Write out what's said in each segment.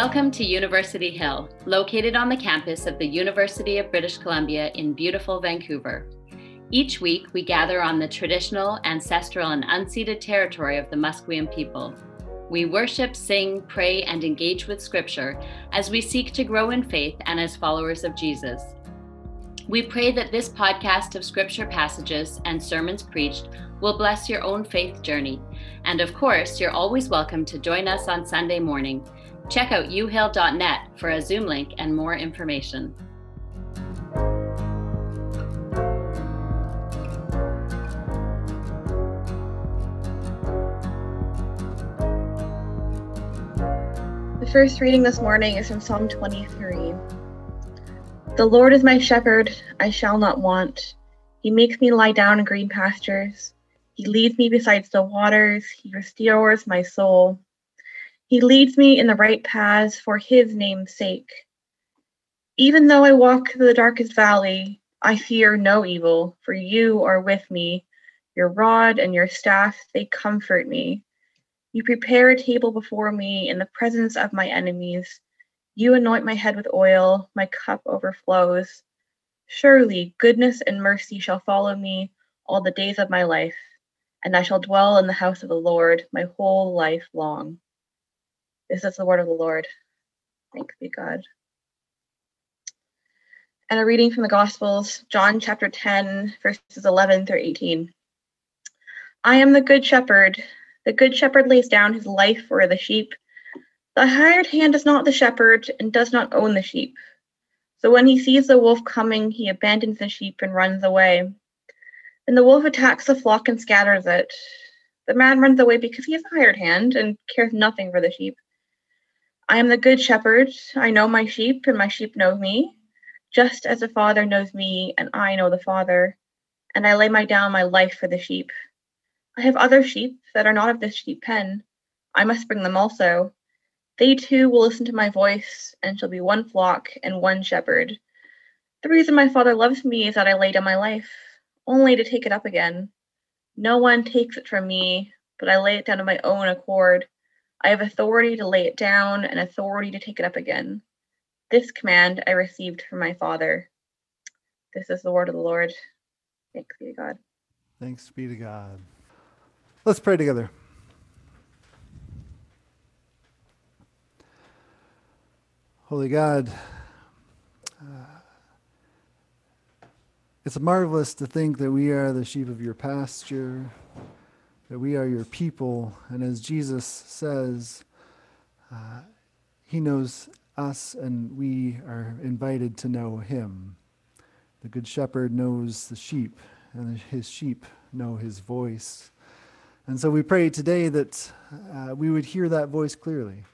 Welcome to University Hill, located on the campus of the University of British Columbia in beautiful Vancouver. Each week, we gather on the traditional, ancestral, and unceded territory of the Musqueam people. We worship, sing, pray, and engage with Scripture as we seek to grow in faith and as followers of Jesus. We pray that this podcast of Scripture passages and sermons preached will bless your own faith journey. And of course, you're always welcome to join us on Sunday morning Check out uhill.net for a Zoom link and more information. The first reading this morning is from Psalm 23. The Lord is my shepherd, I shall not want. He makes me lie down in green pastures. He leads me beside still waters. He restores my soul. He leads me in the right paths for his name's sake. Even though I walk through the darkest valley, I fear no evil, for you are with me. Your rod and your staff, they comfort me. You prepare a table before me in the presence of my enemies. You anoint my head with oil, my cup overflows. Surely goodness and mercy shall follow me all the days of my life, and I shall dwell in the house of the Lord my whole life long. This is the word of the Lord. Thanks be God. And a reading from the Gospels, John chapter 10, verses 11 through 18. I am the good shepherd. The good shepherd lays down his life for the sheep. The hired hand is not the shepherd and does not own the sheep. So when he sees the wolf coming, he abandons the sheep and runs away. And the wolf attacks the flock and scatters it. The man runs away because he is a hired hand and cares nothing for the sheep. I am the good shepherd. I know my sheep, and my sheep know me, just as the Father knows me, and I know the Father. And I lay my down my life for the sheep. I have other sheep that are not of this sheep pen. I must bring them also. They too will listen to my voice, and shall be one flock and one shepherd. The reason my Father loves me is that I lay down my life, only to take it up again. No one takes it from me, but I lay it down of my own accord. I have authority to lay it down and authority to take it up again. This command I received from my Father. This is the word of the Lord. Thanks be to God. Thanks be to God. Let's pray together. Holy God, uh, it's marvelous to think that we are the sheep of your pasture that we are your people. And as Jesus says, uh, he knows us and we are invited to know him. The Good Shepherd knows the sheep, and his sheep know his voice. And so we pray today that uh, we would hear that voice clearly.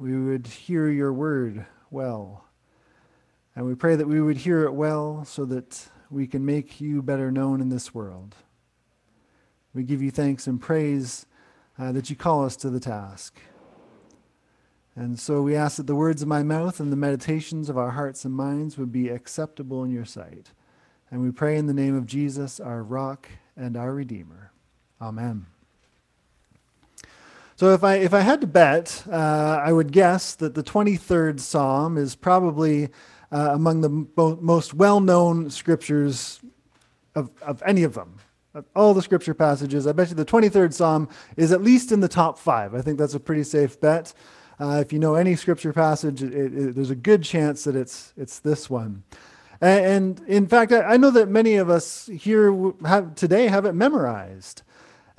We would hear your word well. And we pray that we would hear it well so that we can make you better known in this world. We give you thanks and praise uh, that you call us to the task. And so we ask that the words of my mouth and the meditations of our hearts and minds would be acceptable in your sight. And we pray in the name of Jesus, our rock and our Redeemer. Amen. So if I, if I had to bet, uh, I would guess that the 23rd Psalm is probably uh, among the mo- most well known scriptures of, of any of them all the scripture passages. I bet you the 23rd Psalm is at least in the top five. I think that's a pretty safe bet. Uh, if you know any scripture passage, it, it, there's a good chance that it's, it's this one. And, and in fact, I, I, know that many of us here have, today have it memorized.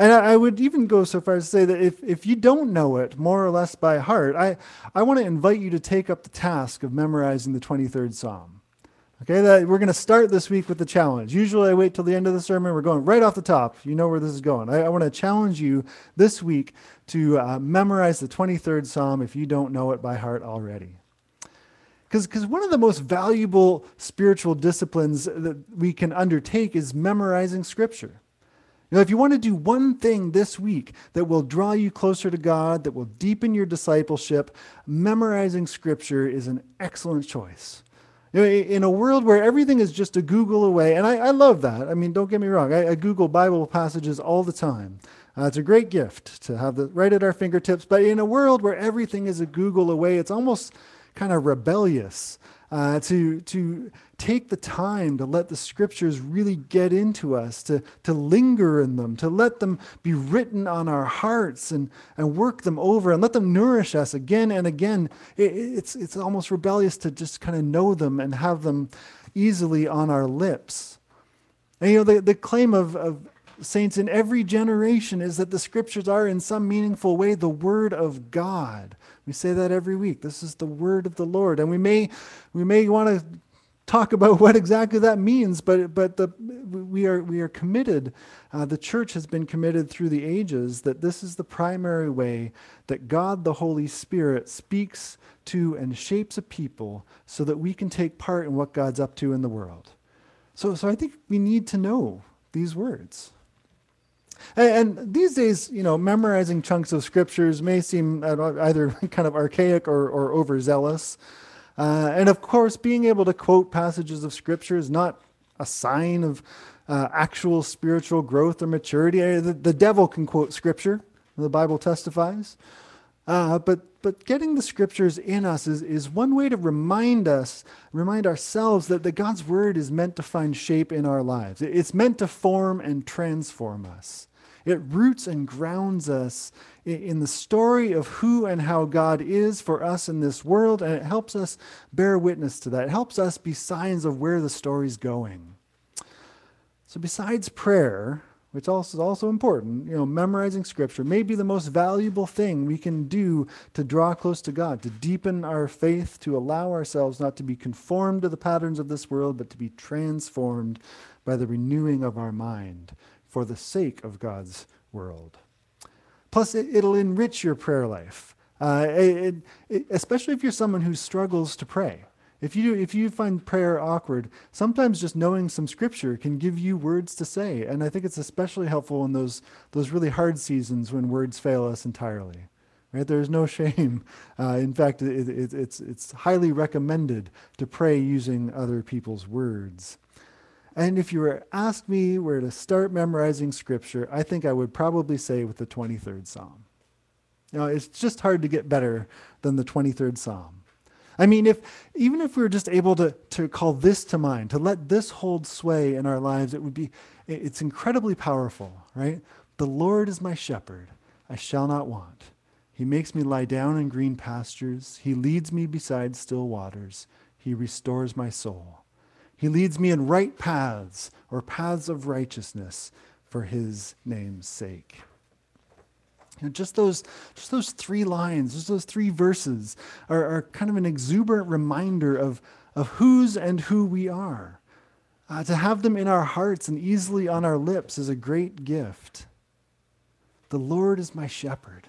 And I, I would even go so far as to say that if, if you don't know it more or less by heart, I, I want to invite you to take up the task of memorizing the 23rd Psalm. Okay, that we're going to start this week with the challenge. Usually I wait till the end of the sermon. We're going right off the top. You know where this is going. I, I want to challenge you this week to uh, memorize the 23rd Psalm if you don't know it by heart already. Because one of the most valuable spiritual disciplines that we can undertake is memorizing Scripture. You know, if you want to do one thing this week that will draw you closer to God, that will deepen your discipleship, memorizing Scripture is an excellent choice. You know, in a world where everything is just a Google away, and I, I love that. I mean, don't get me wrong, I, I, Google Bible passages all the time. Uh, it's a great gift to have the right at our fingertips, but in a world where everything is a Google away, it's almost kind of rebellious uh, to, to take the time to let the scriptures really get into us, to, to linger in them, to let them be written on our hearts and, and work them over and let them nourish us again and again. It, it's, it's almost rebellious to just kind of know them and have them easily on our lips. And you know, the, the claim of, of saints in every generation is that the scriptures are, in some meaningful way, the word of God. We say that every week. This is the word of the Lord. And we may, we may want to talk about what exactly that means, but, but the, we, are, we are committed. Uh, the church has been committed through the ages that this is the primary way that God, the Holy Spirit, speaks to and shapes a people so that we can take part in what God's up to in the world. So, so I think we need to know these words. And, these days, you know, memorizing chunks of scriptures may seem either kind of archaic or, or overzealous. Uh, and of course, being able to quote passages of scripture is not a sign of uh, actual spiritual growth or maturity. The, the, devil can quote scripture, the Bible testifies. Uh, but but getting the scriptures in us is, is one way to remind us, remind ourselves that, that God's word is meant to find shape in our lives. It's meant to form and transform us. It roots and grounds us in the story of who and how God is for us in this world, and it helps us bear witness to that. It helps us be signs of where the story's going. So, besides prayer, which also is also important, you know, memorizing scripture may be the most valuable thing we can do to draw close to God, to deepen our faith, to allow ourselves not to be conformed to the patterns of this world, but to be transformed by the renewing of our mind for the sake of God's world. Plus, it, will enrich your prayer life, uh, it, it, especially if you're someone who struggles to pray. If you, if you find prayer awkward, sometimes just knowing some scripture can give you words to say. And I think it's especially helpful in those, those really hard seasons when words fail us entirely. Right? There's no shame. Uh, in fact, it, it, it's, it's highly recommended to pray using other people's words. And if you were asked me where to start memorizing scripture, I think I would probably say with the 23rd Psalm. Now, it's just hard to get better than the 23rd Psalm. I mean, if even if we were just able to, to call this to mind, to let this hold sway in our lives, it would be it's incredibly powerful, right? The Lord is my shepherd, I shall not want. He makes me lie down in green pastures. He leads me beside still waters. He restores my soul. He leads me in right paths or paths of righteousness for his name's sake. You know, just those, just those three lines, just those three verses are, are kind of an exuberant reminder of, of whose and who we are. Uh, to have them in our hearts and easily on our lips is a great gift. The Lord is my shepherd.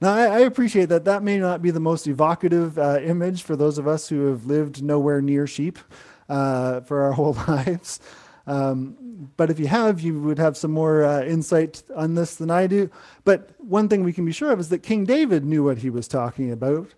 Now, I, I, appreciate that that may not be the most evocative uh, image for those of us who have lived nowhere near sheep uh, for our whole lives. Um, but if you have, you would have some more uh, insight on this than I do. But one thing we can be sure of is that King David knew what he was talking about.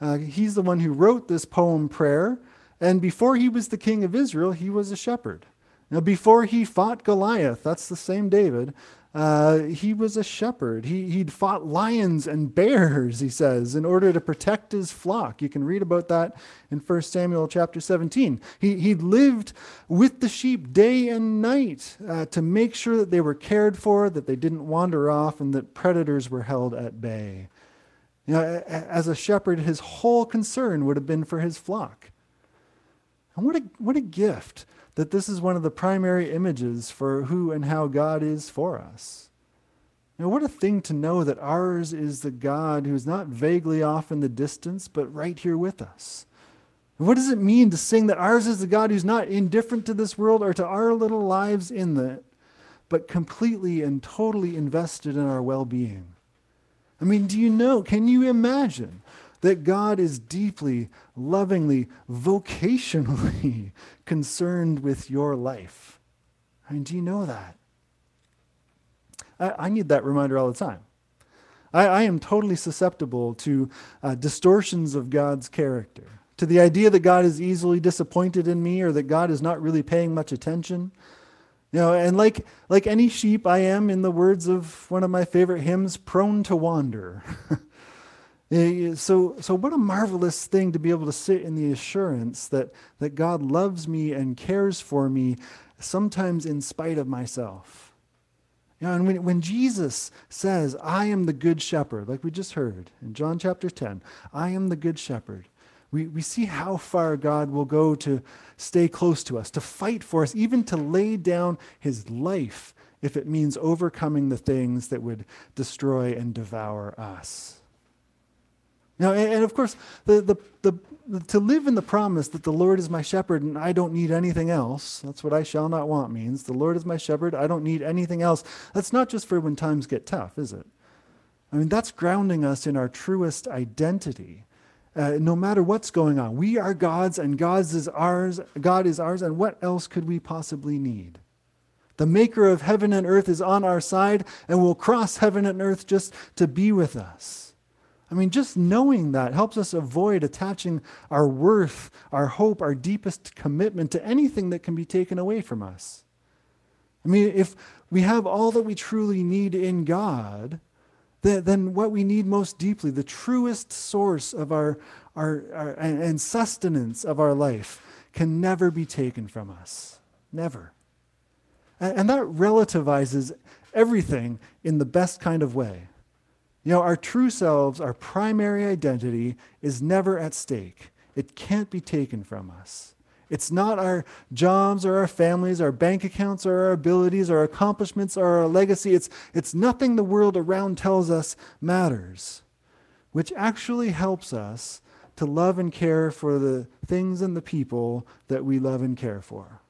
Uh, he's the one who wrote this poem prayer. And before he was the king of Israel, he was a shepherd. Now, before he fought Goliath, that's the same David, uh, he was a shepherd. He, he'd fought lions and bears, he says, in order to protect his flock. You can read about that in 1 Samuel chapter 17. He, he lived with the sheep day and night uh, to make sure that they were cared for, that they didn't wander off, and that predators were held at bay. You know, as a shepherd, his whole concern would have been for his flock. And what a, what a gift that this is one of the primary images for who and how God is for us. Now, what a thing to know that ours is the God who's not vaguely off in the distance, but right here with us. what does it mean to sing that ours is the God who's not indifferent to this world or to our little lives in it, but completely and totally invested in our well being? I mean, do you know? Can you imagine that God is deeply, lovingly, vocationally concerned with your life. I mean, do you know that? I, I need that reminder all the time. I, I am totally susceptible to uh, distortions of God's character, to the idea that God is easily disappointed in me or that God is not really paying much attention. You know, and like like any sheep, I am, in the words of one of my favorite hymns, prone to wander. Eh, eh, so so what a marvelous thing to be able to sit in the assurance that that God loves me and cares for me, sometimes in spite of myself. You know, and when, when Jesus says, I am the good shepherd, like we just heard in John chapter 10, I am the good shepherd we, we see how far God will go to stay close to us, to fight for us, even to lay down his life if it means overcoming the things that would destroy and devour us. Now, and, of course, the, the, the, to live in the promise that the Lord is my shepherd and I don't need anything else, that's what I shall not want means. The Lord is my shepherd, I don't need anything else. That's not just for when times get tough, is it? I mean, that's grounding us in our truest identity uh, no matter what's going on. We are God's and God's is ours. God is ours, and what else could we possibly need? The maker of heaven and earth is on our side and will cross heaven and earth just to be with us. I mean, just knowing that helps us avoid attaching our worth, our hope, our deepest commitment to anything that can be taken away from us. I mean, if we have all that we truly need in God, then what we need most deeply, the truest source of our, our, our and sustenance of our life, can never be taken from us. Never. And, and that relativizes everything in the best kind of way. You know, our true selves, our primary identity, is never at stake. It can't be taken from us. It's not our jobs or our families, our bank accounts or our abilities, our accomplishments or our legacy. It's, it's nothing the world around tells us matters, which actually helps us to love and care for the things and the people that we love and care for.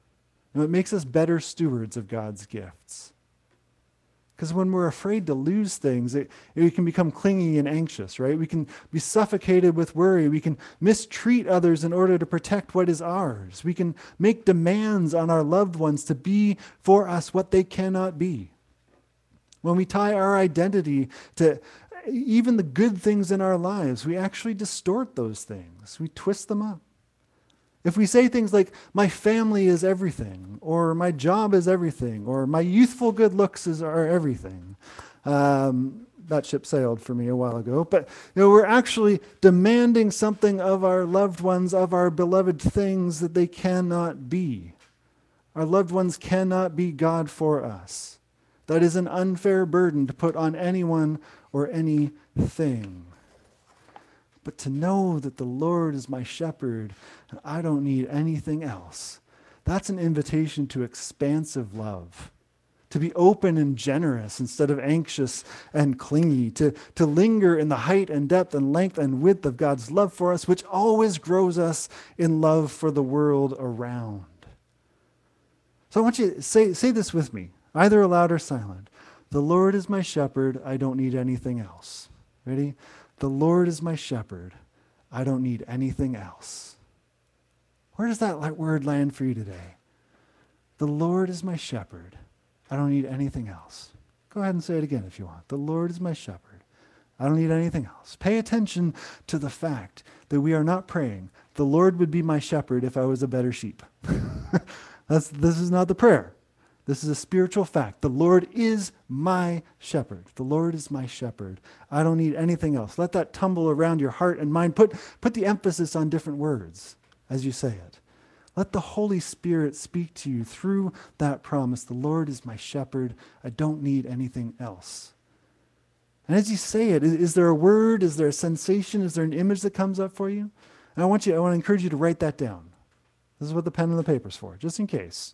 And it makes us better stewards of God's gifts. Because when we're afraid to lose things, it, it, we can become clingy and anxious, right? We can be suffocated with worry. We can mistreat others in order to protect what is ours. We can make demands on our loved ones to be for us what they cannot be. When we tie our identity to even the good things in our lives, we actually distort those things, we twist them up. If we say things like, my family is everything, or my job is everything, or my youthful good looks is, are everything, um, that ship sailed for me a while ago. But you know, we're actually demanding something of our loved ones, of our beloved things that they cannot be. Our loved ones cannot be God for us. That is an unfair burden to put on anyone or anything. But to know that the Lord is my shepherd and I don't need anything else, that's an invitation to expansive love. To be open and generous instead of anxious and clingy, to, to linger in the height and depth and length and width of God's love for us, which always grows us in love for the world around. So I want you to say, say this with me, either aloud or silent. The Lord is my shepherd, I don't need anything else. Ready? The Lord is my shepherd. I don't need anything else. Where does that word land for you today? The Lord is my shepherd. I don't need anything else. Go ahead and say it again if you want. The Lord is my shepherd. I don't need anything else. Pay attention to the fact that we are not praying, the Lord would be my shepherd if I was a better sheep. That's, this is not the prayer. This is a spiritual fact. The Lord is my shepherd. The Lord is my shepherd. I don't need anything else. Let that tumble around your heart and mind. Put, put the emphasis on different words as you say it. Let the Holy Spirit speak to you through that promise. The Lord is my shepherd. I don't need anything else. And as you say it, is, is there a word? Is there a sensation? Is there an image that comes up for you? And I want you, I want to encourage you to write that down. This is what the pen and the paper is for, just in case.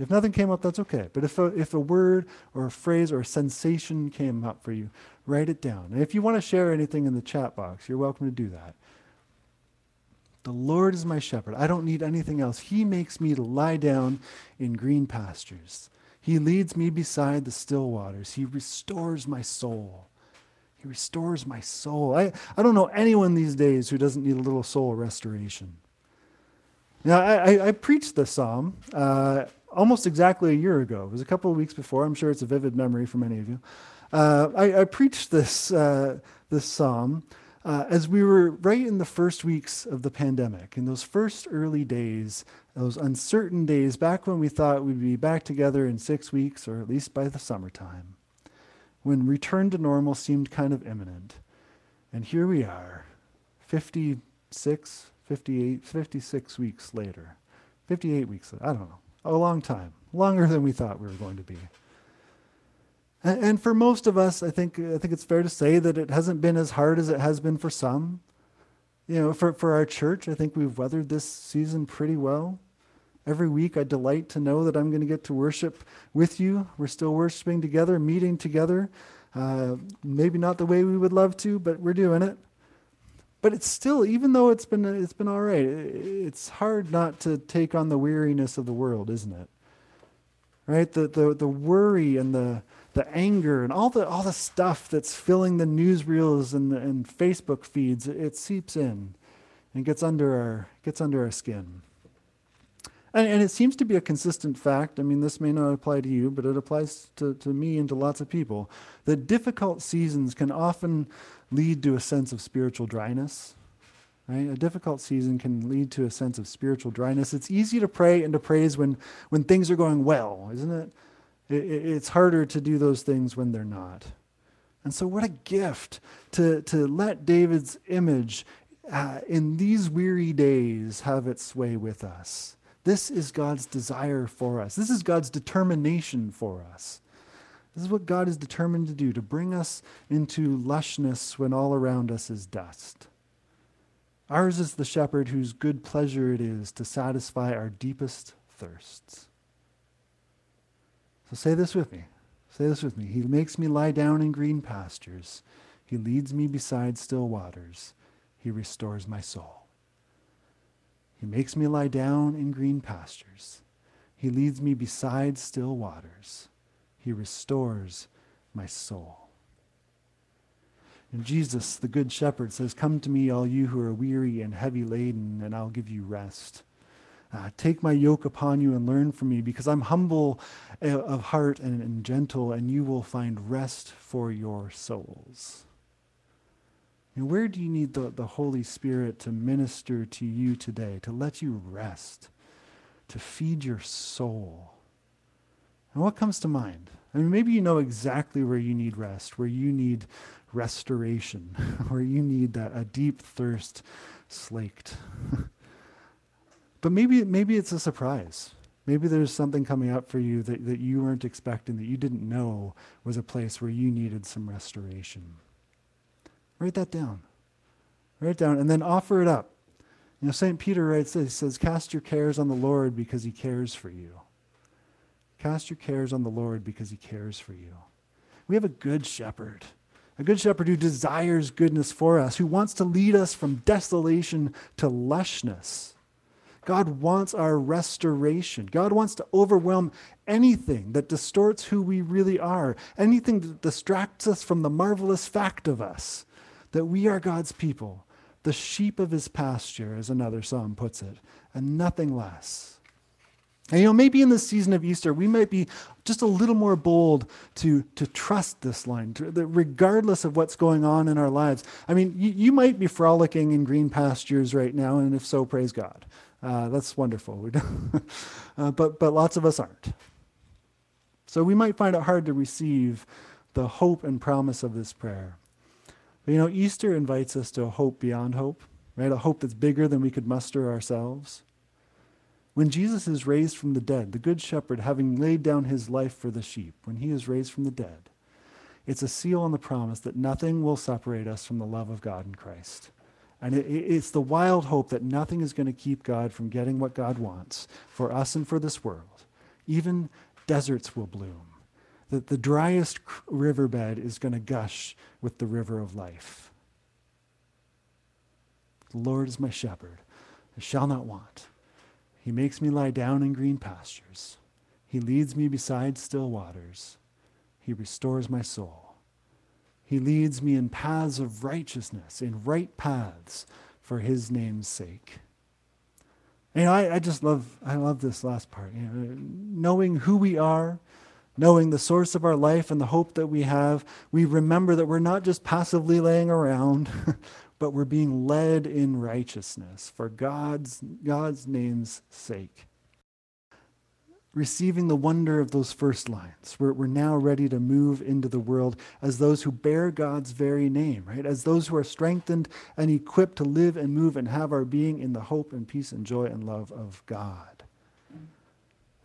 If nothing came up, that's okay. But if a, if a word or a phrase or a sensation came up for you, write it down. And if you want to share anything in the chat box, you're welcome to do that. The Lord is my shepherd. I don't need anything else. He makes me to lie down in green pastures. He leads me beside the still waters. He restores my soul. He restores my soul. I, I don't know anyone these days who doesn't need a little soul restoration. Now, I, I, I preached this psalm uh, almost exactly a year ago. It was a couple of weeks before. I'm sure it's a vivid memory for many of you. Uh, I, I, preached this, uh, this psalm uh, as we were right in the first weeks of the pandemic, in those first early days, those uncertain days, back when we thought we'd be back together in six weeks or at least by the summertime, when return to normal seemed kind of imminent. And here we are, 56, 58, 56 weeks later. 58 weeks, I don't know, a long time, longer than we thought we were going to be. And, and for most of us, I think, I think it's fair to say that it hasn't been as hard as it has been for some. You know, for, for our church, I think we've weathered this season pretty well. Every week, I delight to know that I'm going to get to worship with you. We're still worshiping together, meeting together. Uh, maybe not the way we would love to, but we're doing it. But it's still, even though it's been it's been all right, it's hard not to take on the weariness of the world, isn't it? Right? The the the worry and the the anger and all the all the stuff that's filling the newsreels and, and Facebook feeds, it seeps in and gets under our gets under our skin. And, and it seems to be a consistent fact. I mean, this may not apply to you, but it applies to, to me and to lots of people. That difficult seasons can often lead to a sense of spiritual dryness. Right? A difficult season can lead to a sense of spiritual dryness. It's easy to pray and to praise when, when things are going well, isn't it? it? It's harder to do those things when they're not. And so, what a gift to, to let David's image uh, in these weary days have its way with us. This is God's desire for us. This is God's determination for us. This is what God is determined to do to bring us into lushness when all around us is dust. Ours is the shepherd whose good pleasure it is to satisfy our deepest thirsts. So say this with me. Say this with me. He makes me lie down in green pastures. He leads me beside still waters. He restores my soul. He makes me lie down in green pastures. He leads me beside still waters. He restores my soul. And Jesus, the Good Shepherd, says, Come to me, all you who are weary and heavy laden, and I'll give you rest. Uh, take my yoke upon you and learn from me, because I'm humble uh, of heart and, and gentle, and you will find rest for your souls. And where do you need the, the Holy Spirit to minister to you today, to let you rest, to feed your soul? And what comes to mind? I mean, maybe you know exactly where you need rest, where you need restoration, where you need that a deep thirst slaked. But maybe, maybe it's a surprise. Maybe there's something coming up for you that, that you weren't expecting, that you didn't know was a place where you needed some restoration. Write that down. Write it down and then offer it up. You know, St. Peter writes this, he says, Cast your cares on the Lord because he cares for you. Cast your cares on the Lord because he cares for you. We have a good shepherd, a good shepherd who desires goodness for us, who wants to lead us from desolation to lushness. God wants our restoration. God wants to overwhelm anything that distorts who we really are, anything that distracts us from the marvelous fact of us that we are God's people, the sheep of his pasture, as another psalm puts it, and nothing less. And you know, maybe in the season of Easter, we might be just a little more bold to, to trust this line, to, regardless of what's going on in our lives. I mean, you, you might be frolicking in green pastures right now, and if so, praise God. Uh, that's wonderful. uh, but, but lots of us aren't. So we might find it hard to receive the hope and promise of this prayer. But you know, Easter invites us to a hope beyond hope, right? A hope that's bigger than we could muster ourselves. When Jesus is raised from the dead, the Good Shepherd having laid down his life for the sheep, when he is raised from the dead, it's a seal on the promise that nothing will separate us from the love of God in Christ. And it, it's the wild hope that nothing is going to keep God from getting what God wants for us and for this world. Even deserts will bloom. That the driest riverbed is going to gush with the river of life. The Lord is my shepherd. I shall not want. He makes me lie down in green pastures. He leads me beside still waters. He restores my soul. He leads me in paths of righteousness, in right paths for his name's sake. Know, I, I just love I love this last part. You know, knowing who we are, knowing the source of our life and the hope that we have, we remember that we're not just passively laying around, but we're being led in righteousness for God's, God's name's sake. Receiving the wonder of those first lines, we're, we're now ready to move into the world as those who bear God's very name, right? As those who are strengthened and equipped to live and move and have our being in the hope and peace and joy and love of God.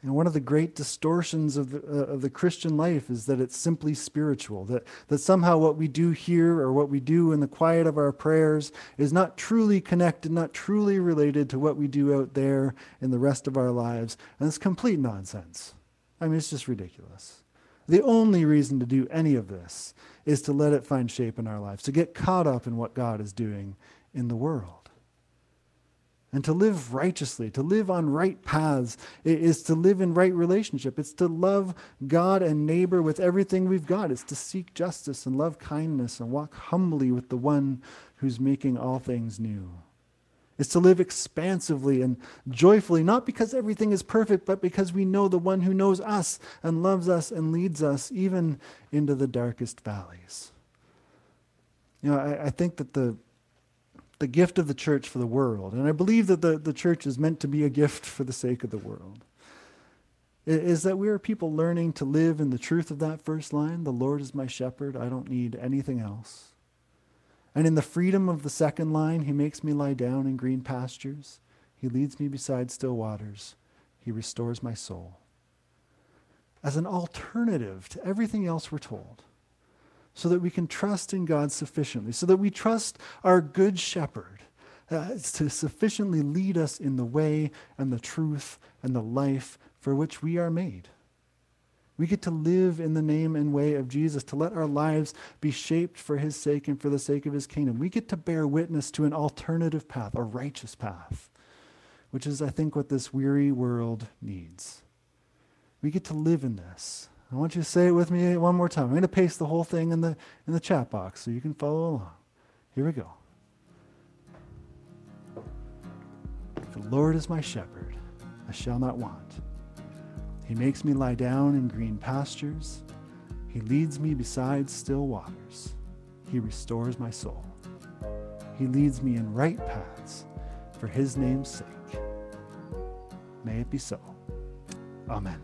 And one of the great distortions of the, uh, of the Christian life is that it's simply spiritual, that, that somehow what we do here or what we do in the quiet of our prayers is not truly connected, not truly related to what we do out there in the rest of our lives. And it's complete nonsense. I mean, it's just ridiculous. The only reason to do any of this is to let it find shape in our lives, to get caught up in what God is doing in the world. And to live righteously, to live on right paths, is to live in right relationship. It's to love God and neighbor with everything we've got. It's to seek justice and love kindness and walk humbly with the one who's making all things new. It's to live expansively and joyfully, not because everything is perfect, but because we know the one who knows us and loves us and leads us even into the darkest valleys. You know, I, I think that the the gift of the church for the world. And I believe that the, the church is meant to be a gift for the sake of the world. Is that we are people learning to live in the truth of that first line the Lord is my shepherd, I don't need anything else. And in the freedom of the second line, He makes me lie down in green pastures, He leads me beside still waters, He restores my soul. As an alternative to everything else we're told so that we can trust in God sufficiently, so that we trust our good shepherd uh, to sufficiently lead us in the way and the truth and the life for which we are made. We get to live in the name and way of Jesus, to let our lives be shaped for his sake and for the sake of his kingdom. We get to bear witness to an alternative path, a righteous path, which is, I think, what this weary world needs. We get to live in this. I want you to say it with me one more time. I'm going to paste the whole thing in the, in the chat box so you can follow along. Here we go. The Lord is my shepherd, I shall not want. He makes me lie down in green pastures. He leads me beside still waters. He restores my soul. He leads me in right paths for his name's sake. May it be so. Amen.